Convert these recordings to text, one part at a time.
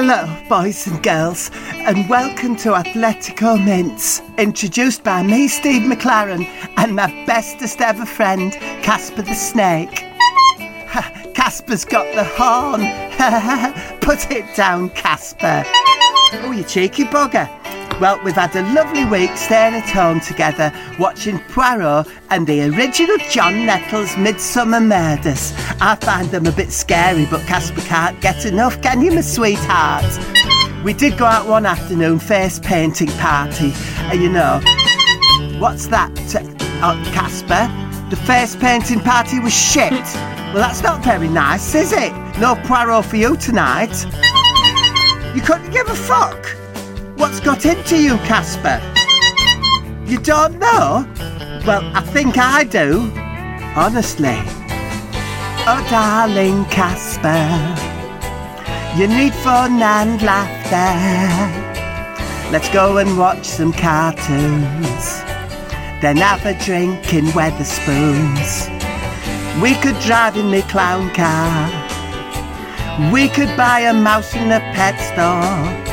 Hello, boys and girls, and welcome to Athletico Mince, introduced by me, Steve McClaren, and my bestest ever friend, Casper the Snake. Casper's got the horn. Put it down, Casper. Oh, you cheeky bugger. Well, we've had a lovely week staying at home together, watching Poirot and the original John Nettles Midsomer Murders. I find them a bit scary, but Casper can't get enough, can you, my sweetheart? We did go out one afternoon, face painting party, and you know, what's that, uh, Casper? The face painting party was shit. Well, that's not very nice, is it? No Poirot for you tonight. You couldn't give a fuck. What's got into you, Casper? You don't know? Well, I think I do. Honestly. Oh, darling Casper, you need fun and laughter. Let's go and watch some cartoons. Then have a drink in Wetherspoons. We could drive in the clown car. We could buy a mouse in a pet store.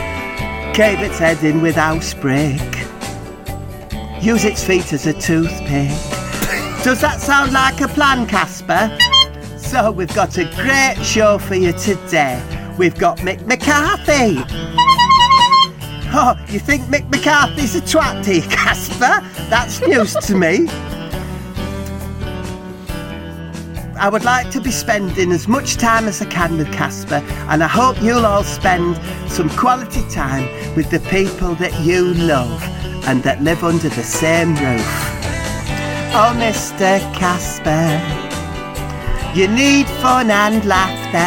Cave its head in with brick. Use its feet as a toothpick. Does that sound like a plan, Casper? So we've got a great show for you today. We've got Mick McCarthy. Oh, you think Mick McCarthy's a twatty, Casper? That's news to me. I would like to be spending as much time as I can with Casper, and I hope you'll all spend some quality time with the people that you love and that live under the same roof. Oh, Mr. Casper, you need fun and laughter.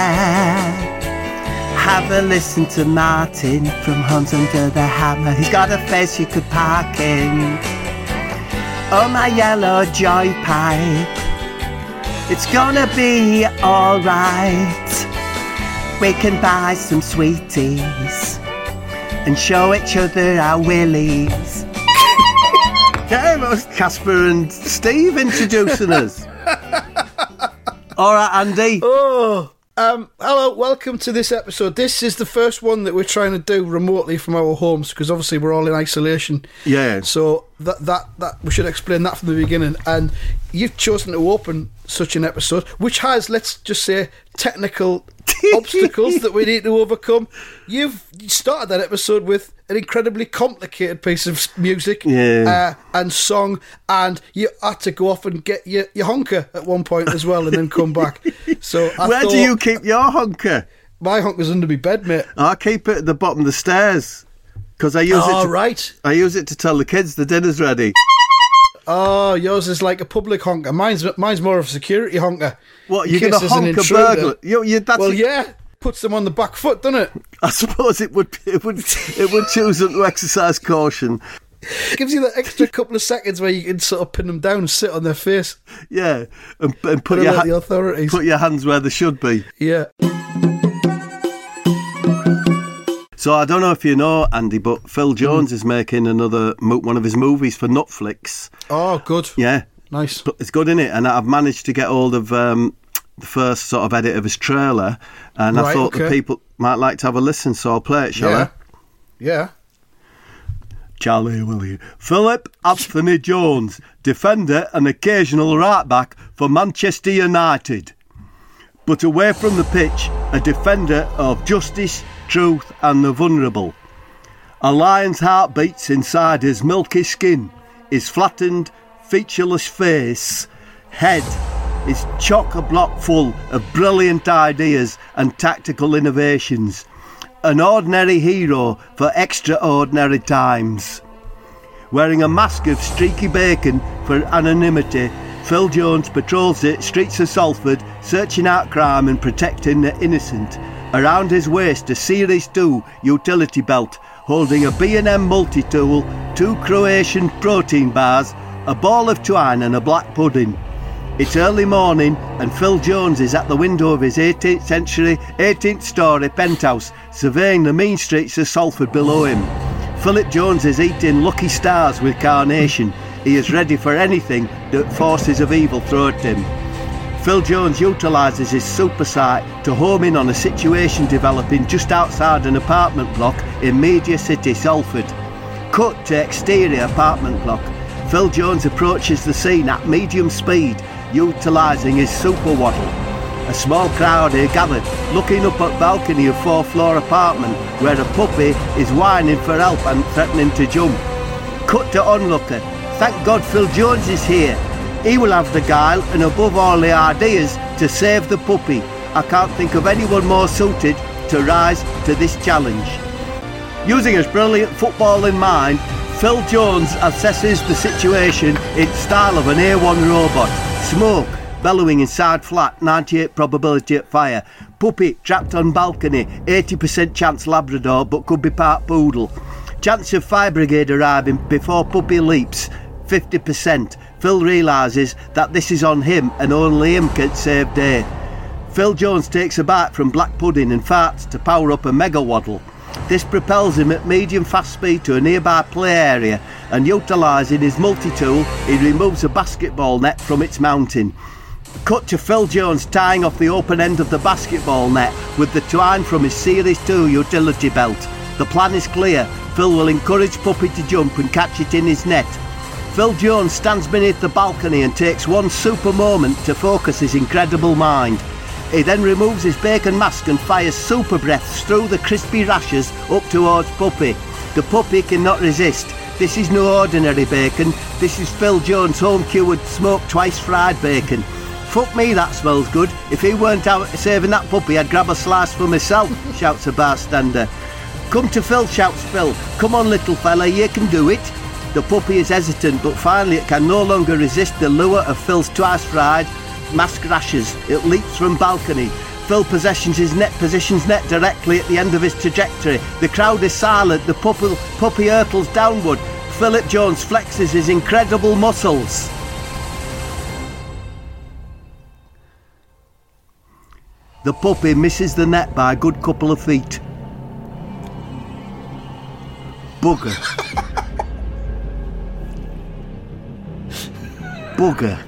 Have a listen to Martin from Hunt Under the Hammer. He's got a face you could park in. Oh, my yellow joy pipe. It's gonna be alright. We can buy some sweeties and show each other our willies. yeah, that was Casper and Steve introducing us. All right, Andy. Oh, um, hello, welcome to this episode. This is the first one that we're trying to do remotely from our homes because obviously we're all in isolation. Yeah. So that that that we should explain that from the beginning. And you've chosen to open such an episode, which has, let's just say, technical obstacles that we need to overcome. You've started that episode with an incredibly complicated piece of music Yeah. uh, and song, and you had to go off and get your, your honker at one point as well, and then come back. So I Where do you keep your honker? My honker's under my bed, mate. I keep it at the bottom of the stairs because I use Oh, it. To, right. I use it to tell the kids the dinner's ready. Oh, yours is like a public honker. Mine's mine's more of a security honker. What you're there's an honk a burglar? You, you, that's Well, yeah, puts them on the back foot, doesn't it? I suppose it would. It would. It would choose them to exercise caution. Gives you that extra couple of seconds where you can sort of pin them down and sit on their face. Yeah, and, and put Put your alert the authorities. put your hands where they should be. Yeah. So I don't know if you know Andy, but Hmm. Phil Jones is making another one of his movies for Netflix. Oh, good. Yeah, Nice. But it's good in it, and I've managed to get hold of um, the first sort of edit of his trailer, and I Right, thought the people might like to have a listen. So I'll play it, shall Yeah. I? Yeah. Charlie Willie. Philip Anthony Jones, defender and occasional right back for Manchester United. But away from the pitch, a defender of justice, truth, and the vulnerable. A lion's heart beats inside his milky skin, his flattened, featureless face, head is chock a block full of brilliant ideas and tactical innovations. An ordinary hero for extraordinary times. Wearing a mask of streaky bacon for anonymity, Phil Jones patrols the streets of Salford, searching out crime and protecting the innocent. Around his waist, a Series 2 utility belt holding a B&M multi-tool, two Croatian protein bars, a ball of twine and a black pudding. It's early morning and Phil Jones is at the window of his 18th century, 18th story penthouse, surveying the mean streets of Salford below him. Philip Jones is eating lucky stars with carnation. He is ready for anything that forces of evil throw at him. Phil Jones utilises his super sight to home in on a situation developing just outside an apartment block in Media City, Salford. Cut to exterior apartment block. Phil Jones approaches the scene at medium speed, utilising his super waddle. A small crowd here gathered, looking up at balcony of fourth floor apartment where a puppy is whining for help and threatening to jump. Cut to onlooker. Thank God Phil Jones is here. He will have the guile and above all the ideas to save the puppy. I can't think of anyone more suited to rise to this challenge. Using his brilliant football in mind, Phil Jones assesses the situation in style of an A1 robot. Smoke bellowing inside flat, 98 probability at fire. Puppy trapped on balcony, 80% chance Labrador but could be part poodle. Chance of fire brigade arriving before puppy leaps, 50%. Phil realises that this is on him and only him can save day. Phil Jones takes a bite from black pudding and farts to power up a mega waddle. This propels him at medium fast speed to a nearby play area and utilising his multi-tool he removes a basketball net from its mounting. Cut to Phil Jones tying off the open end of the basketball net with the twine from his Series 2 utility belt. The plan is clear. Phil will encourage Puppy to jump and catch it in his net. Phil Jones stands beneath the balcony and takes one super moment to focus his incredible mind. He then removes his bacon mask and fires super breaths through the crispy rashes up towards Puppy. The puppy cannot resist. This is no ordinary bacon. This is Phil Jones' home cured smoked twice fried bacon. Fuck me, that smells good. If he weren't out saving that puppy, I'd grab a slice for myself, shouts a bartender. Come to Phil, shouts Phil. Come on, little fella, you can do it. The puppy is hesitant, but finally it can no longer resist the lure of Phil's twice fried mask rashes. It leaps from balcony. Phil possessions his net positions net directly at the end of his trajectory. The crowd is silent. The puppy, puppy hurtles downward. Philip Jones flexes his incredible muscles. The puppy misses the net by a good couple of feet. Bugger. Bugger.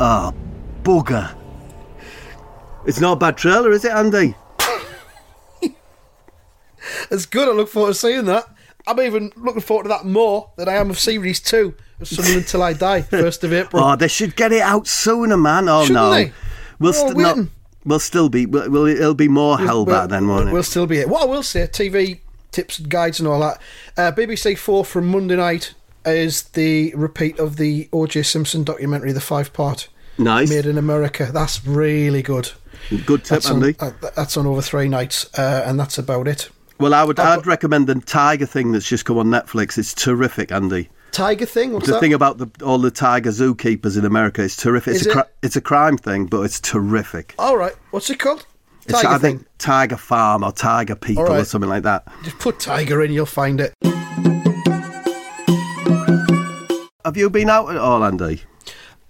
Ah, bugger. It's not a bad trailer, is it, Andy? It's good. I look forward to seeing that. I'm even looking forward to that more than I am of Series 2 of Sunderland Until I Die, 1st of April. Oh, they should get it out sooner, man. Oh Shouldn't no, they? we'll st- not. We'll still be. We'll, we'll, it'll be more hell back then, won't it? We'll still be here. What I will say, TV tips and guides and all that. Uh, BBC Four from Monday night is the repeat of the O.J. Simpson documentary, the five part. Nice. Made in America. That's really good. Good tip, That's on, Andy. uh, that's on over three nights, uh, and that's about it. well, I would. I've I'd recommend the Tiger thing that's just come on Netflix. It's terrific, Andy. Tiger thing. What's the that? thing about the, all the tiger zookeepers in America is terrific. It's Is a it? it's a crime thing, but it's terrific. all right. What's it called? It's, Tiger I thing. think Tiger Farm or Tiger People All or something like that. Just put Tiger in, you'll find it. Have you been out at all, Andy?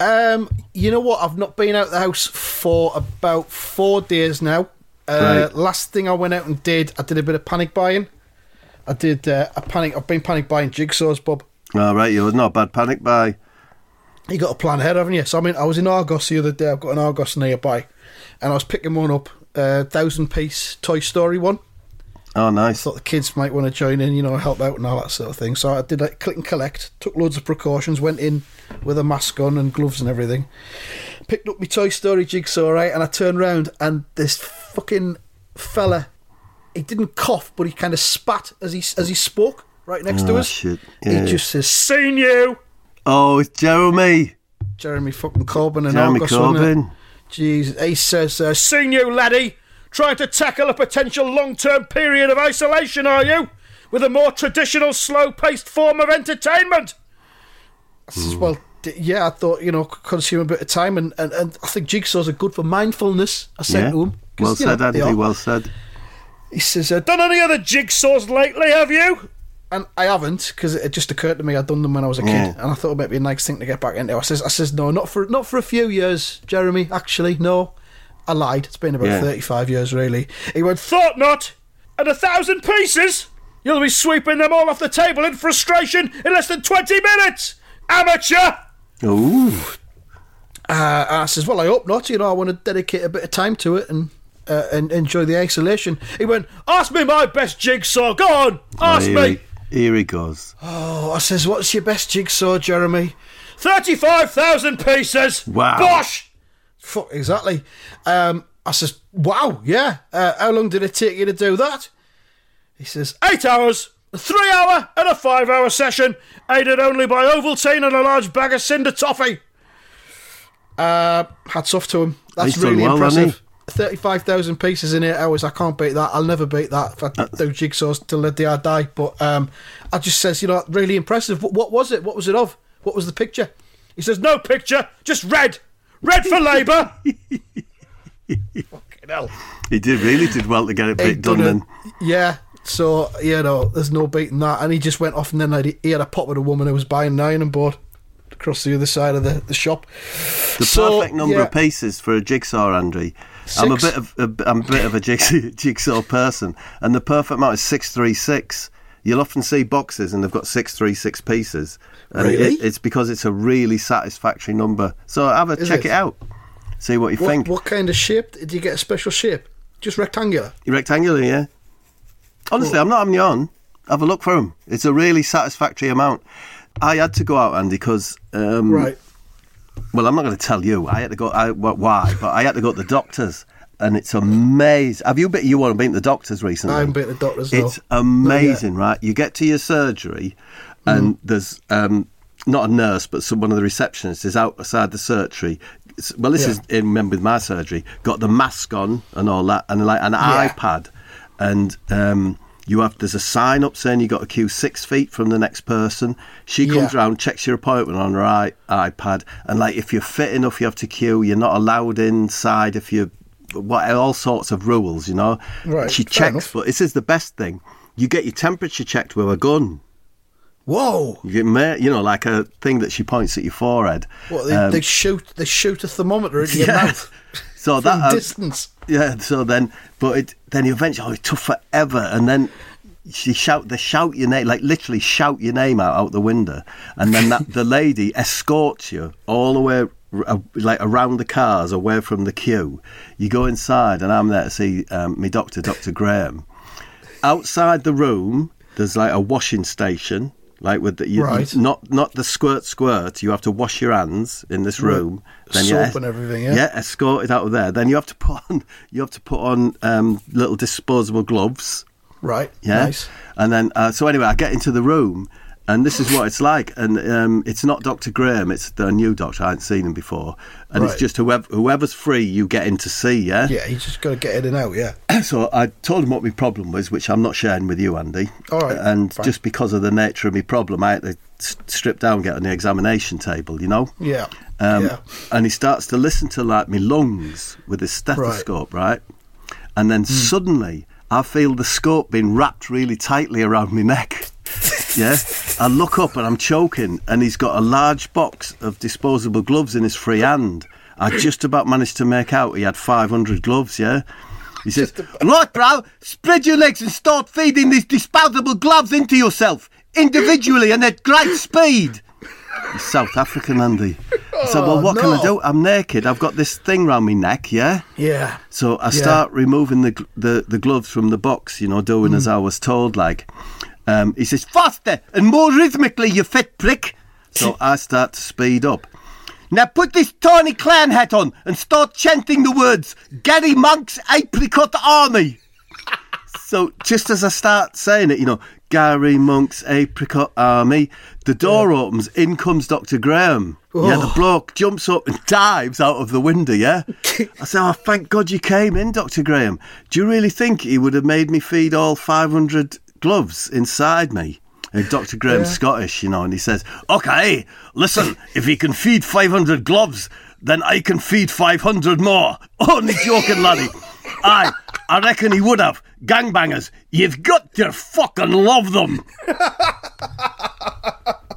Um, you know what? I've not been out the house for about four days now. Uh, Right. Last thing I went out and did, I did a bit of panic buying. I did uh, a panic. I've been panic buying jigsaws, Bob. All right, you was not a bad panic buy. You got a plan ahead, haven't you? So I mean, I was in Argos the other day. I've got an Argos nearby, and I was picking one up, uh, thousand piece Toy Story one. Oh, nice. Thought the kids might want to join in, you know, help out and all that sort of thing. So I did like click and collect, took loads of precautions, went in with a mask on and gloves and everything. Picked up my Toy Story jigsaw, right, and I turned round and this fucking fella, he didn't cough, but he kind of spat as he as he spoke right next to Oh, us. shit. Yeah. He just says, "Seen you." Oh, it's Jeremy. Jeremy fucking Corbyn and Jeremy August? Corbyn. Jeez, he says, uh, "Seen you, laddie, trying to tackle a potential long-term period of isolation, are you? With a more traditional, slow-paced form of entertainment." I says, "Well, yeah, I thought you know consume a bit of time, and, and, and I think jigsaws are good for mindfulness." I said Yeah. to him, 'cause, Well you know, said, they Andy. Well said. He says, uh, "Done any other jigsaws lately? Have you?" And I haven't because it just occurred to me I'd done them when I was a kid, Yeah. and I thought it might be a nice thing to get back into. I says, "I says no, not for not for a few years, Jeremy. Actually, no, I lied. It's been about Yeah. thirty-five years, really." He went, "Thought not, and a thousand pieces. You'll be sweeping them all off the table in frustration in less than twenty minutes, amateur." Ooh. Uh, I says, "Well, I hope not. You know, I want to dedicate a bit of time to it and." Uh, and enjoy the isolation. He went, Ask me my best jigsaw. Go on, ask here, me. He, here he goes. Oh, I says, what's your best jigsaw, Jeremy? 35,000 pieces! Wow. Bosh! Fuck, exactly. Um, I says, wow, yeah. Uh, how long did it take you to do that? He says, eight hours, a three hour and a five hour session, aided only by Ovaltine and a large bag of cinder toffee. Uh, hats off to him. That's He's really well, impressive. 35,000 pieces in eight hours. I can't beat that. I'll never beat that if I do jigsaws till the day I die. But um, I just says, you know, really impressive. What, what was it? What was it of? What was the picture? He says, no picture, just red. Red for Labour. Fucking hell. He did really did well to get it He'd bit done. done Then. Yeah. So, you know, there's no beating that. And he just went off and then like, he had a pop with a woman who was buying nine and board across the other side of the, the shop. the So, perfect number yeah. of pieces for a jigsaw, Andy. I'm a bit of a, I'm a bit of a jigsaw, jigsaw person, and the perfect amount is six three six. You'll often see boxes and they've got six three six pieces. And it- Really? it's because it's a really satisfactory number. So have a Is check it? it? out. See what you What, think. what kind of shape? Did you get a special shape? Just rectangular? Rectangular, yeah. Honestly, I'm not having you on. Have a look for them. It's a really satisfactory amount. I had to go out, Andy, because um, Right. Well, I'm not going to tell you. I had to go. I, wh- why? But I had to go to the doctors, and it's amazing. Have you been? You want to to the doctors recently? I haven't been the doctors, no. It's amazing, right? You get to your surgery, Mm. and there's um, not a nurse, but some, one of the receptionists is outside the surgery. It's- Well, this Yeah. is in remember with my surgery. Got the mask on and all that, and like an Yeah. iPad, and um, you have there's a sign up saying you got to queue six feet from the next person. She comes Yeah. round, checks your appointment on her I- iPad, and like if you're fit enough, you have to queue. You're not allowed inside if you what all sorts of rules, you know. Right, She checks, but this is the best thing. You get your temperature checked with a gun. Whoa! You get, ma- you know, like a thing that she points at your forehead. What they, Um, they shoot? They shoot a thermometer into your Yeah. mouth so that uh, distance. Yeah, so then, but it, then you eventually, oh, it took forever, and then she shout, they shout your name, like literally shout your name out out the window, and then that the lady escorts you all the way, uh, like around the cars, away from the queue. You go inside, and I'm there to see um, my doctor, Doctor Graham. Outside the room, there's like a washing station. Like with the you, Right. not not the squirt squirt. You have to wash your hands in this Right. room. Soap and everything, yeah? Yeah, escorted out of there. Then you have to put on you have to put on um, little disposable gloves. Right. Yeah, Nice. and then uh, so anyway, I get into the room, and this is what it's like. And um, it's not Doctor Graham; it's the new doctor. I hadn't seen him before, and it's just whoever whoever's free, you get in to see. Yeah. Yeah, you just got to get in and out. Yeah. So I told him what my problem was, which I'm not sharing with you, Andy. All right, And fine. just because of the nature of my problem, I had to strip down, and get on the examination table. You know. Yeah. Um, yeah. And he starts to listen to like my lungs with his stethoscope, right? And then Hmm. suddenly I feel the scope being wrapped really tightly around my neck. Yeah. I look up and I'm choking, and he's got a large box of disposable gloves in his free hand. I just about managed to make out he had 500 gloves, yeah? He says, Right, bro, spread your legs and start feeding these disposable gloves into yourself, individually and at great speed. He's South African, Andy. I said, Well, Oh, what can I do? I'm naked. I've got this thing round my neck, yeah? Yeah. So I Yeah. start removing the, the the gloves from the box, you know, doing Mm. as I was told. Like, um, he says, faster and more rhythmically, you fit prick. So I start to speed up. Now put this tiny clown hat on and start chanting the words Gary Monk's Apricot Army. So just as I start saying it, you know, Gary Monk's apricot army. The door opens, in comes Dr. Graham. Yeah, the Oh. bloke jumps up and dives out of the window, yeah? I say, oh, thank God you came in, Dr. Graham. Do you really think he would have made me feed all 500 gloves inside me? And Dr. Graham's Scottish, you know, and he says, okay, listen, if he can feed 500 gloves, then I can feed 500 more. Only joking, laddie. Aye, I reckon he would have. Gangbangers, you've got to fucking love them.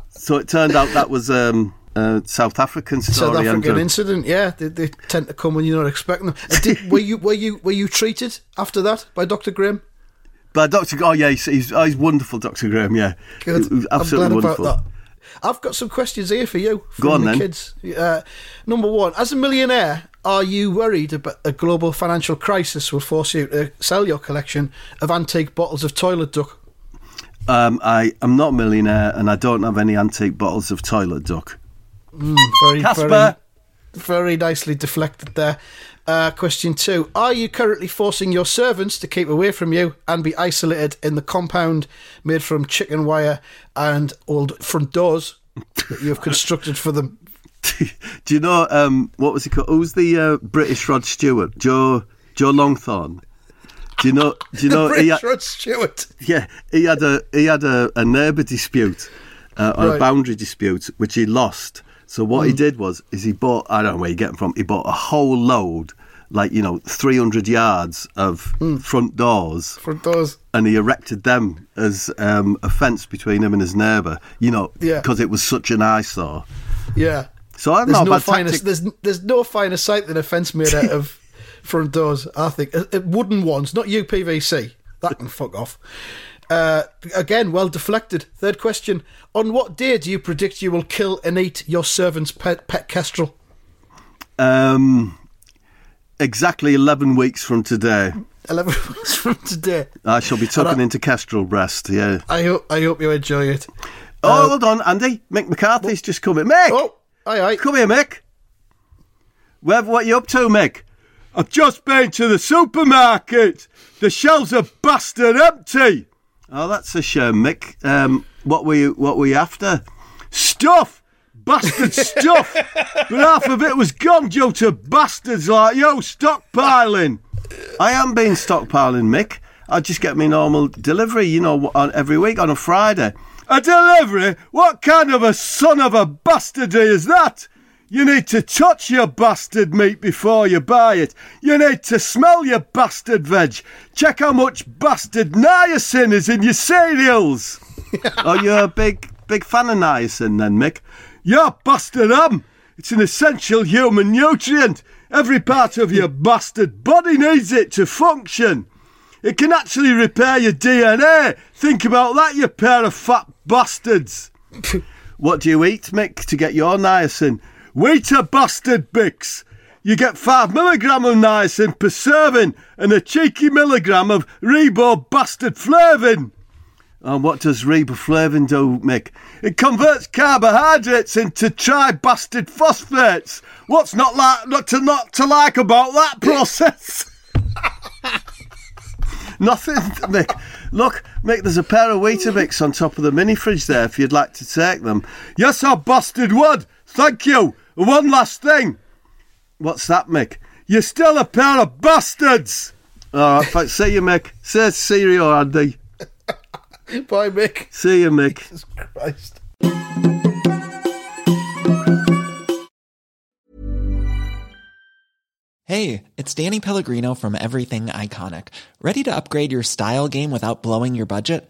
so it turned out that was um, a South African story. South African Andrew. incident, yeah, they, they tend to come when you're not expecting them. Uh, Did, were you were you were you treated after that by Doctor Grimm? But Dr. Oh, yeah, he's, he's, oh, he's wonderful, Dr. Graham, yeah. Good. Absolutely I'm glad wonderful. about that. I've got some questions here for you from Go on, the then. kids. Uh, number one, as a millionaire, are you worried about a global financial crisis will force you to sell your collection of antique bottles of toilet duck? Um, I am not a millionaire and I don't have any antique bottles of toilet duck. Very, Casper. very, very nicely deflected there. Uh, question two: Are you currently forcing your servants to keep away from you and be isolated in the compound made from chicken wire and old front doors that you have constructed for them? Do you know, um, what was he called? Who's the uh, British Rod Stewart? Joe Joe Longthorne. Do you know? Do you know? he had, Rod Stewart. yeah, he had a he had a, a neighbour dispute, uh, or a boundary dispute, which he lost. So what he did was, is he bought I don't know where you get them from. He bought a whole load, like you know, three hundred yards of front doors. Front doors. and he erected them as um, a fence between him and his neighbour. You know, Yeah. because it was such an eyesore. Yeah. So I don't There's know no finer. There's there's no finer sight than a fence made out of front doors. I think wooden ones, not UPVC. That can fuck off. Uh, again, well deflected. Third question: On what day do you predict you will kill and eat your servant's pet pet kestrel? Um, exactly eleven weeks from today, Eleven weeks from today. I shall be tucking I- into Kestrel breast. Yeah. I hope I hope you enjoy it. Oh, hold on, Andy. Mick McCarthy's just coming. Mick, Oh, aye aye. come here, Mick. Where, what are you up to, Mick? I've just been to the supermarket. The shelves are bastard empty. Oh, that's a shame, Mick. Um, what were you? What were you after? Stuff, bastard stuff. but half of it was gone due to bastards like you stockpiling. I am being stockpiling, Mick. I just get me normal delivery, you know, on every week on a Friday. A delivery? What kind of a son of a bastardy is that? You need to touch your bastard meat before you buy it. You need to smell your bastard veg. Check how much bastard niacin is in your cereals. oh, you're a big, big fan of niacin then, Mick? Yeah, bastard am. It's an essential human nutrient. Every part of your bastard body needs it to function. It can actually repair your DNA. Think about that, you pair of fat bastards. what do you eat, Mick, to get your niacin? Wheater bastard Bix. You get 5 milligram of niacin per serving and a cheeky milligram of Ribo bastard flavin. And what does riboflavin do, Mick? It converts carbohydrates into tri-bastard phosphates. What's not like not to not to like about that process? Nothing, Mick. Look, Mick, there's a pair of Weetabix on top of the mini fridge there if you'd like to take them. Yes, I busted would. Thank you. And One last thing. What's that, Mick? You're still a pair of bastards. All right, thanks. see you, Mick. Say see you, Andy. Bye, Mick. See you, Mick. Christ. Hey, it's Danny Pellegrino from Everything Iconic. Ready to upgrade your style game without blowing your budget?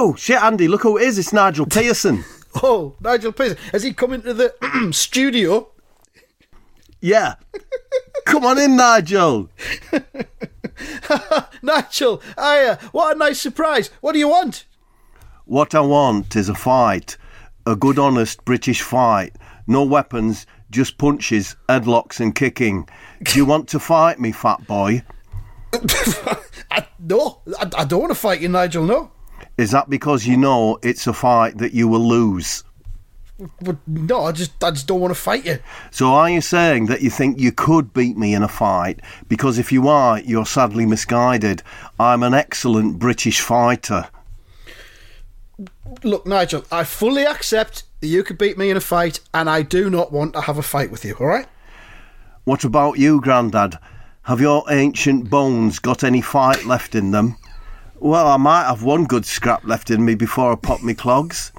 Whoa, shit, Andy, look who it is. It's Nigel Pearson. Oh, Nigel Pearson. Has he come into the studio? Yeah. Come on in, Nigel. Nigel, hiya. What a nice surprise. What do you want? What I want is a fight. A good, honest British fight. No weapons, just punches, headlocks, and kicking. Do you want to fight me, fat boy? I, no, I, I don't want to fight you, Nigel, no. Is that because you know it's a fight that you will lose? But no, I just, I just don't want to fight you. So are you saying that you think you could beat me in a fight? Because if you are, you're sadly misguided. I'm an excellent British fighter. Look, Nigel, I fully accept that you could beat me in a fight, and I do not want to have a fight with you, all right? What about you, Grandad? Have your ancient bones got any fight left in them? Well, I might have one good scrap left in me before I pop me clogs.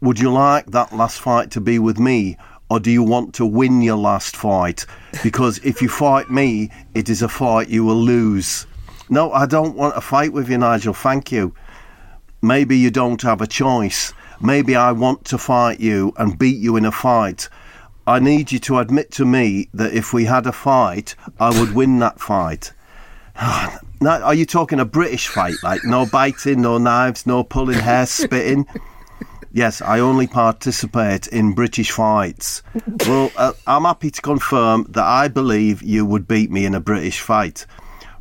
Would you like that last fight to be with me, or do you want to win your last fight? Because if you fight me, it is a fight you will lose. No, I don't want a fight with you, Nigel, thank you. Maybe you don't have a choice. Maybe I want to fight you and beat you in a fight. I need you to admit to me that if we had a fight, I would win that fight. Ah, now, are you talking a British fight? Like no biting, no knives, no pulling hair, spitting? Yes, I only participate in British fights. Well, uh, I'm happy to confirm that I believe you would beat me in a British fight.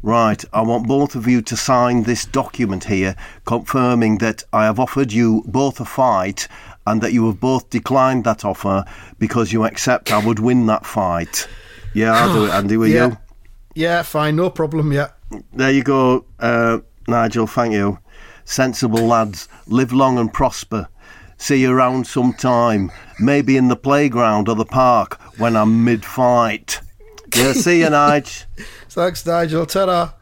Right, I want both of you to sign this document here confirming that I have offered you both a fight and that you have both declined that offer because you accept I would win that fight. Yeah, I'll do it, Andy, will yeah. you. Yeah, fine, no problem, yeah. There you go, uh, Nigel, thank you. Sensible lads, live long and prosper. See you around sometime, maybe in the playground or the park when I'm mid fight. Yeah, see you, Nige. Thanks, Nigel. Ta-ra.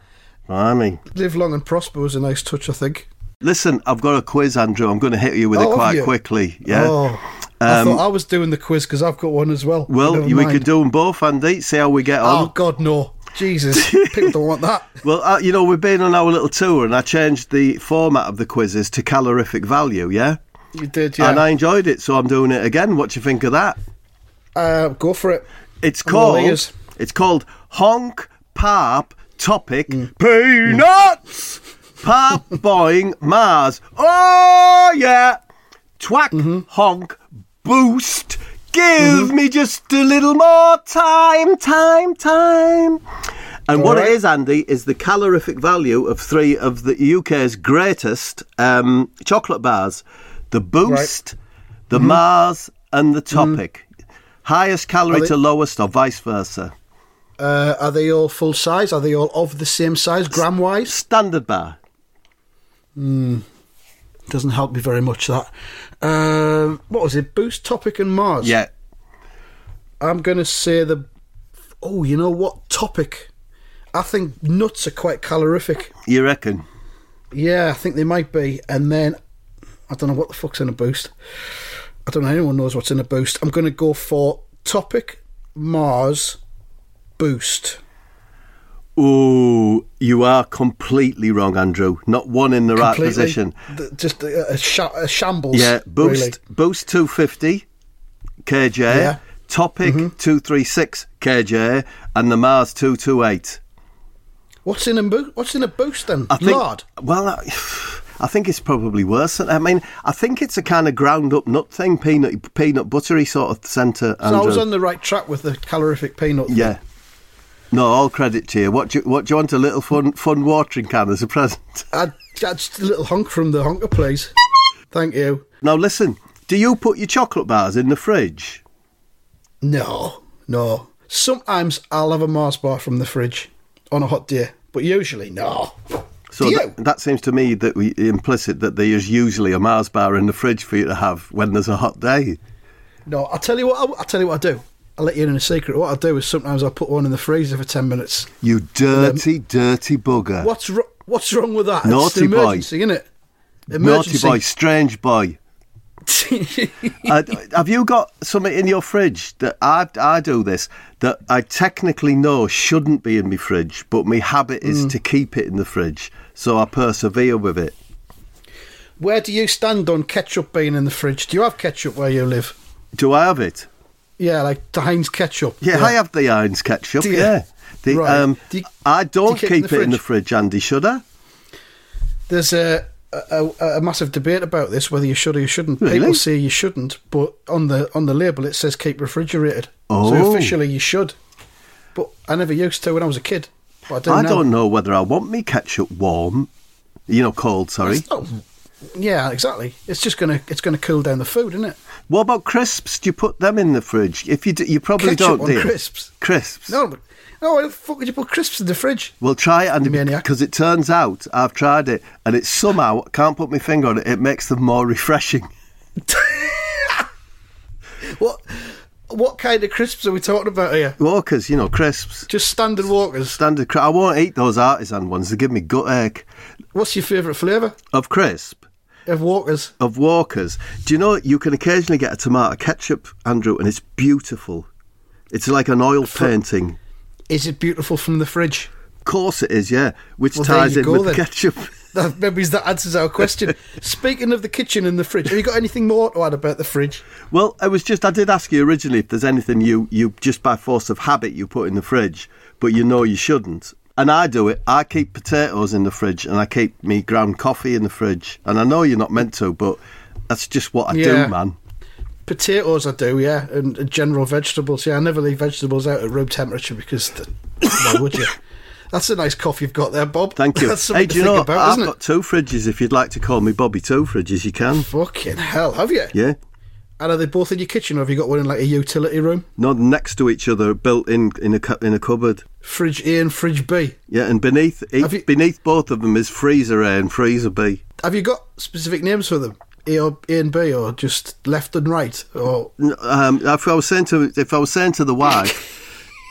Blimey. Live long and prosper was a nice touch, I think. Listen, I've got a quiz, Andrew. I'm going to hit you with Oh, it quite quickly. Yeah. Oh, I thought I was doing the quiz because I've got one as well. well, we mind. could do them both, Andy. See how we get on. Oh. God, no. Jesus. People don't want that. Well, uh, you know, we've been on our little tour, and I changed the format of the quizzes to calorific value. Yeah. You did, yeah. And I enjoyed it, so I'm doing it again. What do you think of that? Uh, go for it. It's I'm called. It's called honk pap topic Mm. peanuts pap boing Mars. Oh yeah, twack Mm-hmm. honk boost. Give me just a little more time, time, time. And what it right. is, Andy, is the calorific value of three of the UK's greatest um, chocolate bars: the Boost, the Mm-hmm. Mars, and the Topic. Highest calorie they- to lowest, or vice versa. Uh, are they all full size? Are they all of the same size, gram wise? Standard bar. Mm. Doesn't help me very much, that. Um, what was it? Boost, Topic, and Mars? Yeah. I'm going to say the. Oh, you know what? Topic. I think nuts are quite calorific. You reckon? Yeah, I think they might be. And then. I don't know what the fuck's in a boost. I don't know. Anyone knows what's in a boost. I'm going to go for Topic, Mars, Boost. Ooh, you are completely wrong, Andrew. Not one in the right position. Th- Just a, a, sha- a shambles. Yeah, boost really. boost 250 kj, Yeah. Mm-hmm. Topic 236 kj, and the Mars 228. What's in a boost? What's in a boost then? I think, Lard. Well, I, I think it's probably worse. than- I mean, I think it's a kind of ground up nut thing, peanut peanut buttery sort of centre. So I was on the right track with the calorific peanut. thing. No, all credit to you. What do you, what do you want? A little fun fun watering can as a present? I, just a little honk from the honker, please. Thank you. Now listen. Do you put your chocolate bars in the fridge? No, no. Sometimes I'll have a Mars bar from the fridge on a hot day, but usually no. So Do you? that, that seems to me that we implicit that there is usually a Mars bar in the fridge for you to have when there's a hot day. No, I'll tell you what. I'll, I'll tell you what I do. I'll let you in on a secret. What I'll do is sometimes I'll put one in the freezer for ten minutes. You dirty, dirty bugger. What's ro- What's wrong with that? Naughty boy. emergency, isn't it? Naughty boy, strange boy. uh, have you got something in your fridge that I, I do this that I technically know shouldn't be in my fridge, but my habit is to keep it in the fridge, so I persevere with it. Where do you stand on ketchup being in the fridge? Do you have ketchup where you live? Do I have it? Yeah, like the Heinz ketchup. Yeah, I have the Heinz ketchup. Do? Yeah, the, Right. um, Do you- I don't do you keep it in the fridge, Andy. Should I? There's a, a a massive debate about this whether you should or you shouldn't. Really? People say you shouldn't, but on the on the label it says keep refrigerated. Oh. So officially you should. But I never used to when I was a kid. But I do I now. don't know whether I want me ketchup warm. You know, cold. Sorry. Not- yeah, exactly. It's just gonna it's gonna cool down the food, isn't it? What about crisps? Do you put them in the fridge? If you do, you probably Ketchup don't. on do crisps? Crisps. No, but oh, why the fuck would you put crisps in the fridge? Well, try it, Maniac. because it turns out I've tried it, and it somehow can't put my finger on it. It makes them more refreshing. What what kind of crisps are we talking about here? Walkers, you know, crisps. Just standard walkers. Standard. I won't eat those artisan ones. They give me gut ache. What's your favourite flavour Of crisp, of walkers? of Walkers. Do you know you can occasionally get a tomato ketchup, Andrew, and it's beautiful. It's like an oil painting. Is it beautiful from the fridge? Of course it is, yeah. Which Well, ties in go with then. ketchup. That, maybe that answers our question. Speaking of the kitchen and the fridge, have you got anything more to add about the fridge? Well, I was just I did ask you originally if there's anything you you just by force of habit you put in the fridge, but you know you shouldn't. And I do it. I keep potatoes in the fridge, and I keep me ground coffee in the fridge. And I know you're not meant to, but that's just what I Yeah. do, man. Potatoes, I do, yeah, and, and general vegetables. Yeah, I never leave vegetables out at room temperature because the, why would you? That's a nice coffee you've got there, Bob. Thank you. Hey, do you know about, I've isn't it? got two fridges. If you'd like to call me Bobby Two Fridges, you can. Fucking hell, have you? Yeah. And are they both in your kitchen, or have you got one in like a utility room? Not next to each other, built in in a cu- in a cupboard. Fridge A and fridge B. Yeah, and beneath each, you- beneath both of them is freezer A and freezer B. Have you got specific names for them? A or A and B, or just left and right, or Um, if I was saying to if I was saying to the wife,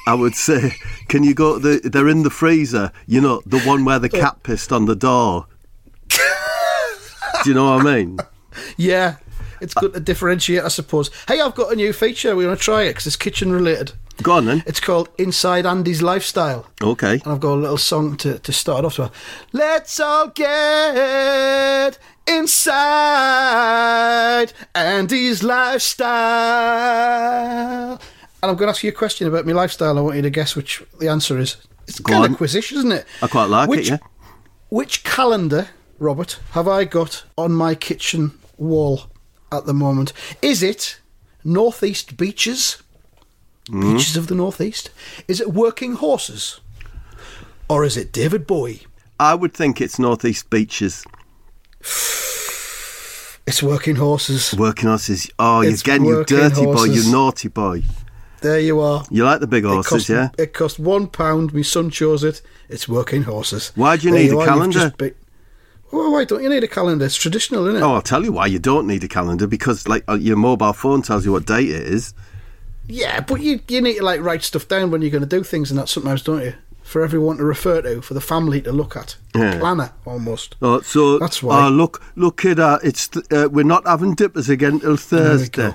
I would say, "Can you go? The, they're in the freezer. You know, the one where the cat pissed on the door." Do you know what I mean? yeah, it's good to differentiate, I suppose. Hey, I've got a new feature. We want to try it because it's kitchen related. Go on then. It's called Inside Andy's Lifestyle. Okay. And I've got a little song to, to start off with. Let's all get inside Andy's lifestyle. And I'm going to ask you a question about my lifestyle. I want you to guess which the answer is. It's Go kind on. of quizzish, isn't it? I quite like which, it. Yeah. Which calendar, Robert, have I got on my kitchen wall at the moment? Is it Northeast Beaches? Mm-hmm. Beaches of the Northeast? Is it Working Horses? Or is it David Bowie? I would think it's northeast beaches. It's Working Horses. Working horses. Oh, It's again, you dirty boy, you naughty boy. There you are. You like the big It horses, cost, yeah? It cost one pound. My son chose it. It's Working Horses. Why do you There need a are, calendar? be- Well, why don't you need a calendar? It's traditional, isn't it? Oh, I'll tell you why you don't need a calendar because, like, uh, your mobile phone tells you what date it is. Yeah, but you you need to like write stuff down when you're going to do things and that sometimes, don't you? For everyone to refer to, for the family to look at, Yeah. planner almost. Oh, so That's why. Oh, look, look, kid, uh, it's th- uh, we're not having dippers again till Thursday,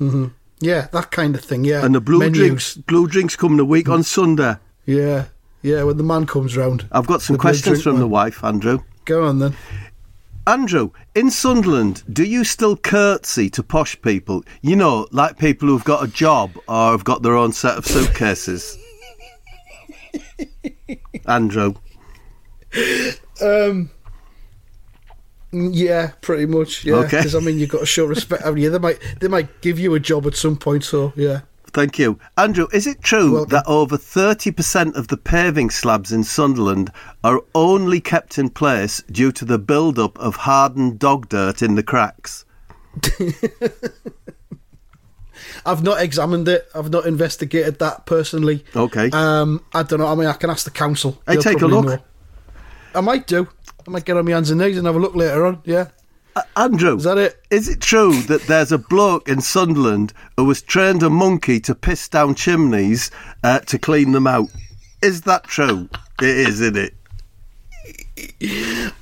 Mm-hmm. Yeah, that kind of thing. Yeah, and the blue Menus. drinks, blue drinks coming a week on Sunday. Yeah, yeah. When the man comes round, I've got some questions from one. the wife, Andrew. Go on then. Andrew, in Sunderland, do you still curtsy to posh people? You know, like people who've got a job or have got their own set of suitcases. Andrew, Um. Yeah, pretty much. Yeah, Okay. because I mean, you've got to show respect. haven't you? They might, they might give you a job at some point. So yeah. Thank you. Andrew, is it true that over 30% of the paving slabs in Sunderland are only kept in place due to the build-up of hardened dog dirt in the cracks? I've not examined it. I've not investigated that personally. Okay. Um, I don't know. I mean, I can ask the council. Hey, They'll take a look. know. I might do. I might get on my hands and knees and have a look later on. Yeah. Uh, Andrew, Is that it? Is it true that there's a bloke in Sunderland who was trained a monkey to piss down chimneys uh, to clean them out? Is that true? it is, isn't it?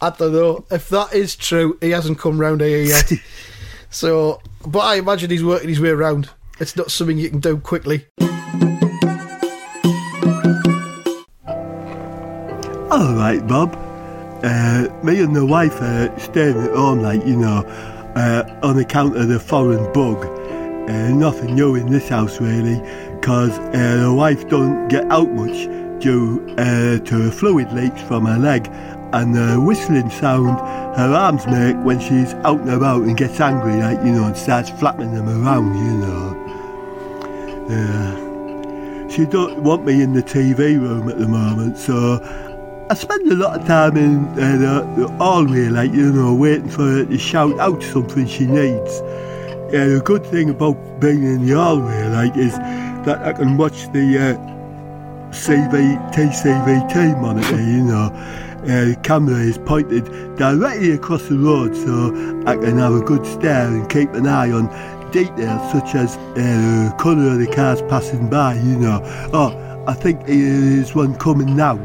I don't know. If that is true, he hasn't come round here yet. so, but I imagine he's working his way around. It's not something you can do quickly. All right, Bob. Uh, me and the wife are staying at home, like, you know, uh, on account of the foreign bug. Uh, nothing new in this house, really, because uh, the wife don't get out much due uh, to fluid leaks from her leg and the whistling sound her arms make when she's out and about and gets angry, like, you know, and starts flapping them around, you know. Uh, she don't want me in the TV room at the moment, so I spend a lot of time in uh, the, the hallway, like, you know, waiting for her to shout out something she needs. Yeah, the good thing about being in the hallway, like, is that I can watch the uh, CV, TCVT monitor, you know. Uh, the camera is pointed directly across the road so I can have a good stare and keep an eye on details such as uh, colour of the cars passing by, you know. Oh, I think there's one coming now.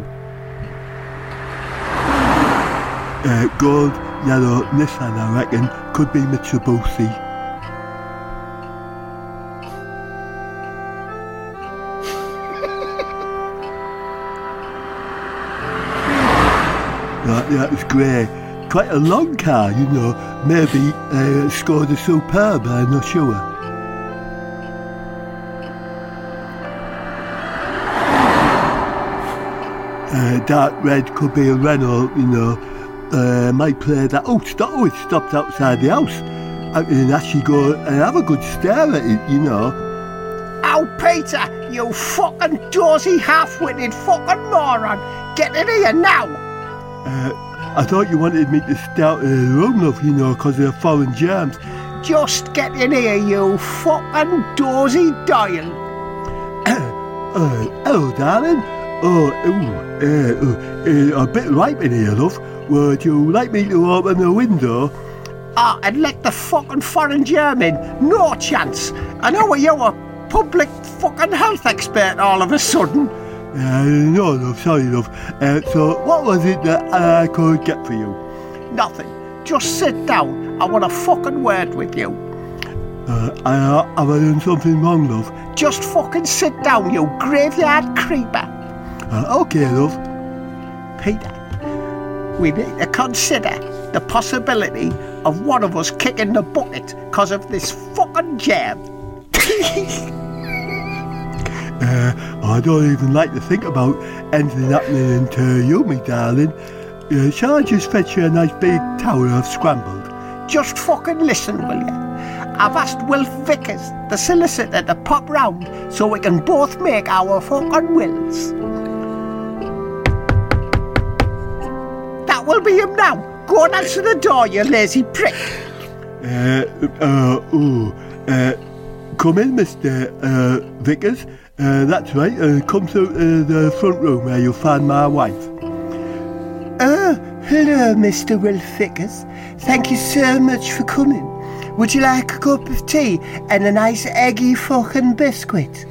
Uh, gold, yellow, Nissan, I reckon, could be Mitsubishi. Right, that was grey. Quite a long car, you know. Maybe uh, Skoda Superb, I'm not sure. Uh, dark red could be a Renault, you know. Uh, might play that. Oh, stop! Oh, it stopped outside the house. and actually go and have a good stare at it, you know. Oh, Peter, you fucking dozy half-witted fucking moron. Get in here now. Uh, I thought you wanted me to stay out of the room, love, you know, because of the foreign germs. Just get in here, you fucking dozy dial. Uh, hello, darling. Oh, ooh, uh, uh, uh, a bit ripe in here, love. Would you like me to open the window? Ah, and let the fucking foreign germ in. No chance. I know you're a public fucking health expert all of a sudden. Uh, no, love, sorry, love. Uh, so, what was it that I could get for you? Nothing. Just sit down. I want a fucking word with you. Uh, I, uh, have I done something wrong, love? Just fucking sit down, you graveyard creeper. Okay, love. Peter, we need to consider the possibility of one of us kicking the bucket because of this fucking jam. Uh, I don't even like to think about anything happening to you, me darling. Uh, shall I just fetch you a nice big tower of scrambled? Just fucking listen, will you? I've asked Wilf Vickers, the solicitor, to pop round so we can both make our fucking wills. Be him now. Go and answer the door, you lazy prick. Uh, uh, ooh, uh, come in, Mr. Uh, Vickers. Uh, that's right. Uh, come through to the front room where you'll find my wife. Oh, hello, Mr. Wilf Vickers. Thank you so much for coming. Would you like a cup of tea and a nice eggy fucking biscuit?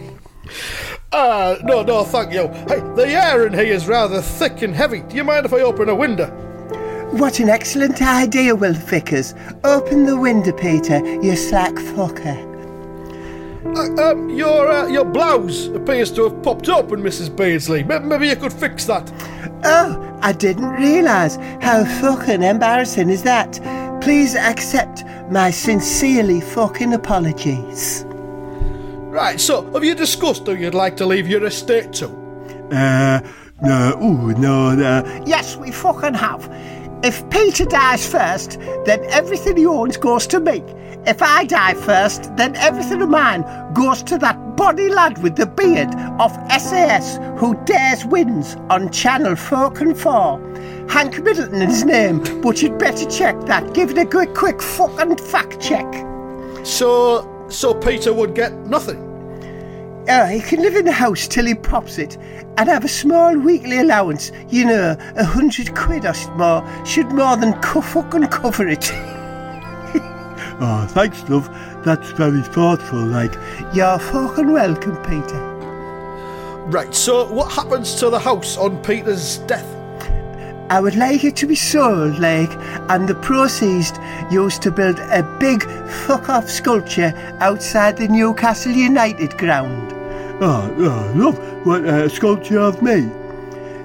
Ah, no, no, thank you. Hey, the air in here is rather thick and heavy. Do you mind if I open a window? What an excellent idea, Wilf Vickers. Open the window, Peter, you slack fucker. Uh, um, your uh, your blouse appears to have popped open, Mrs. Beardsley. Maybe, maybe you could fix that. Oh, I didn't realise. How fucking embarrassing is that? Please accept my sincerely fucking apologies. Right, so have you discussed who you'd like to leave your estate to? Uh, no, ooh, no, no. Yes, we fucking have. If Peter dies first, then everything he owns goes to me. If I die first, then everything of mine goes to that bonny lad with the beard of SAS who dares wins on Channel fucking 4. Hank Middleton is name, but you'd better check that. Give it a quick, quick fucking fact check. So, so Peter would get nothing. Uh, he can live in the house till he pops it and have a small weekly allowance. You know, a hundred quid or more should more than co- fucking cover it. Oh, thanks, love. That's very thoughtful, like. You're fucking welcome, Peter. Right, so what happens to the house on Peter's death? I would like it to be sold, like, and the proceeds used to build a big fuck off sculpture outside the Newcastle United ground. Oh, oh love, what a sculpture of me.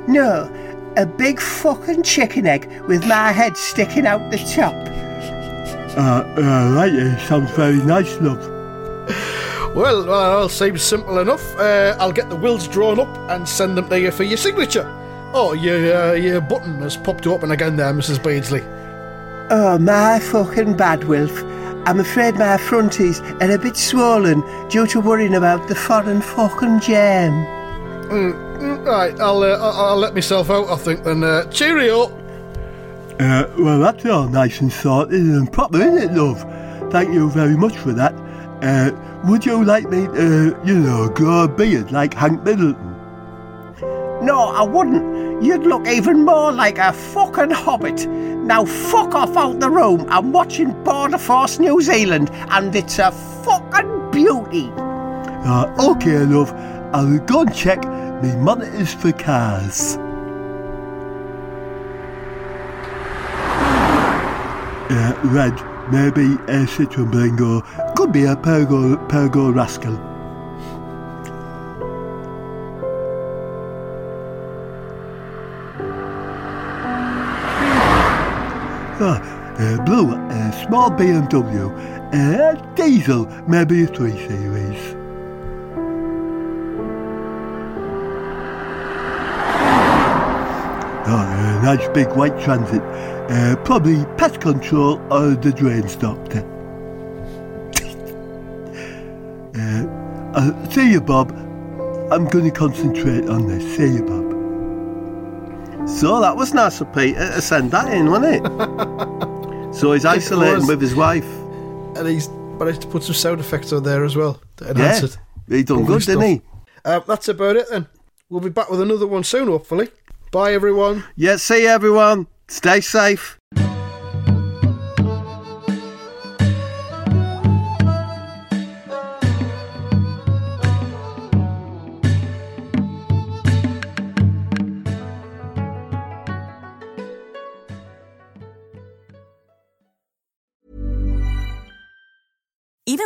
No, a big fucking chicken egg with my head sticking out the top. Uh, uh, right, it sounds very nice, love. Well, well, all seems simple enough. Uh, I'll get the wills drawn up and send them to you for your signature. Oh, your uh, your button has popped open again there, Mrs. Beardsley. Oh, my fucking bad, Wilf. I'm afraid my fronties are a bit swollen due to worrying about the foreign fucking jam. Mm, right, I'll, uh, I'll I'll let myself out. I think then. Uh, cheerio. Uh, well, that's all nice and sorted and proper, isn't it, love? Thank you very much for that. Uh, would you like me to, you know, grow a beard like Hank Middleton? No, I wouldn't. You'd look even more like a fucking hobbit. Now fuck off out the room. I'm watching Border Force New Zealand and it's a fucking beauty. Uh, okay, love. I'll go and check me monitors for cars. Uh, red, maybe a Citroen Bringo, could be a Pergo, Pergo Rascal. Uh, blue, a small BMW, a diesel, maybe a 3 Series. Oh, a nice big white transit. Uh, probably pest control or the drain stopped. uh, uh, see you, Bob. I'm going to concentrate on this. See you, Bob. So that was nice of Peter to send that in, wasn't it? so he's isolating with his wife. And he's managed to put some sound effects on there as well to enhance Yeah, it. he done Lovely good, didn't he? Uh, that's about it then. We'll be back with another one soon, hopefully. Bye, everyone. Yeah, see you, everyone. Stay safe.